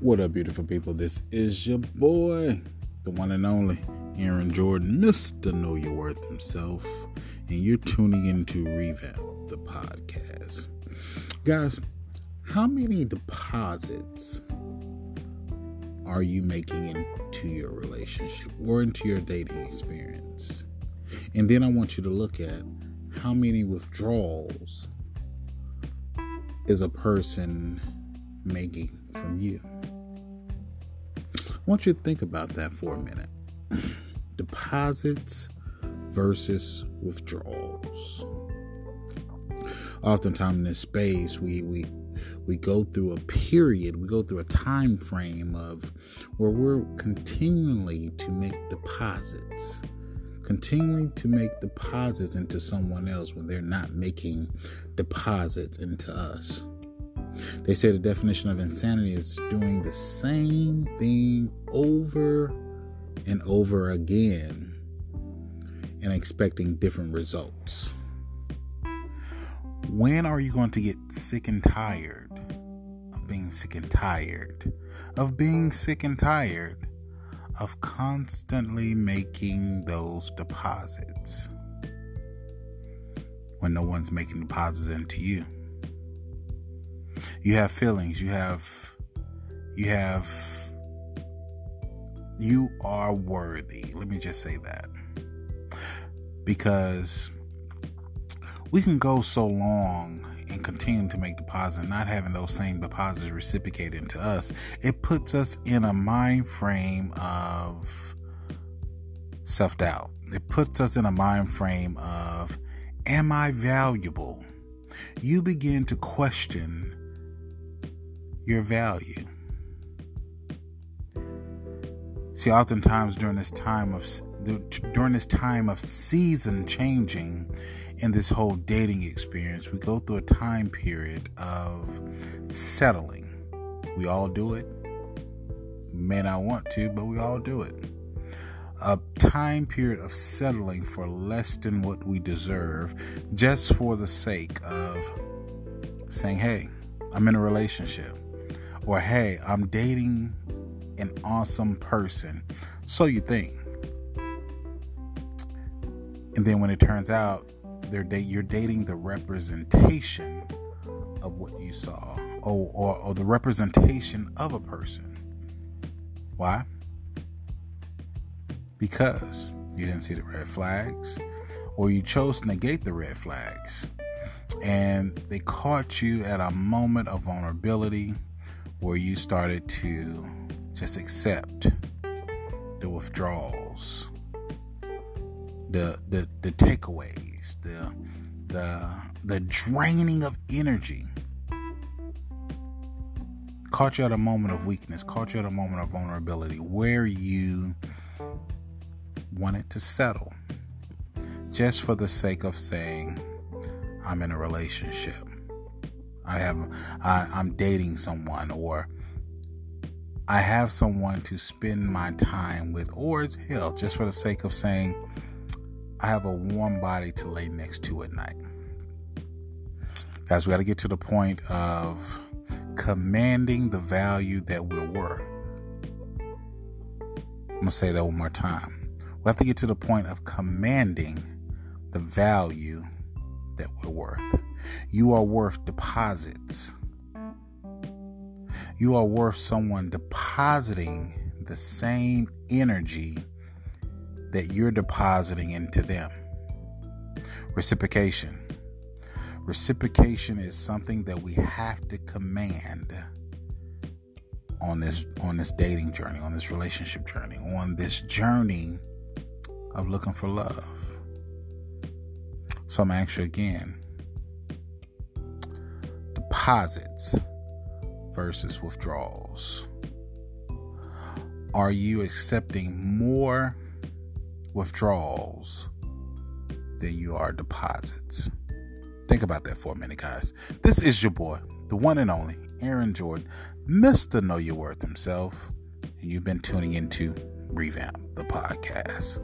What up, beautiful people? This is your boy, the one and only Aaron Jordan, Mr. Know Your Worth himself, and you're tuning into Revamp, the podcast. Guys, how many deposits are you making into your relationship or into your dating experience? And then I want you to look at how many withdrawals is a person making from you. Want you to think about that for a minute. Deposits versus withdrawals. Oftentimes in this space, we we we go through a period, we go through a time frame of where we're continually to make deposits, continuing to make deposits into someone else when they're not making deposits into us. They say the definition of insanity is doing the same thing over and over again and expecting different results. When are you going to get sick and tired of being sick and tired of being sick and tired of constantly making those deposits when no one's making deposits into you? You have feelings you have you have you are worthy. Let me just say that. Because we can go so long and continue to make deposits not having those same deposits reciprocated into us it puts us in a mind frame of self-doubt. It puts us in a mind frame of am i valuable? You begin to question your value. See, oftentimes during this time of during this time of season changing in this whole dating experience, we go through a time period of settling. We all do it. may not want to, but we all do it. A time period of settling for less than what we deserve just for the sake of saying, hey, I'm in a relationship or hey, I'm dating an awesome person. So you think. And then when it turns out they're you're dating the representation of what you saw or, or, or the representation of a person. Why? Because you didn't see the red flags or you chose to negate the red flags and they caught you at a moment of vulnerability where you started to just accept the withdrawals, the the the takeaways, the the the draining of energy. Caught you at a moment of weakness, caught you at a moment of vulnerability where you wanted to settle just for the sake of saying, I'm in a relationship. I have I, I'm dating someone or I have someone to spend my time with, or hell, just for the sake of saying, I have a warm body to lay next to at night. Guys, we got to get to the point of commanding the value that we're worth. I'm going to say that one more time. We have to get to the point of commanding the value that we're worth. You are worth deposits. You are worth someone depositing the same energy that you're depositing into them. Reciprocation. Reciprocation is something that we have to command on this on this dating journey, on this relationship journey, on this journey of looking for love. So I'm asking you again, deposits versus withdrawals? Are you accepting more withdrawals than you are deposits? Think about that for a minute, guys. This is your boy, the one and only Aaron Jordan, Mr. Know Your Worth himself. And you've been tuning into Revamp the podcast.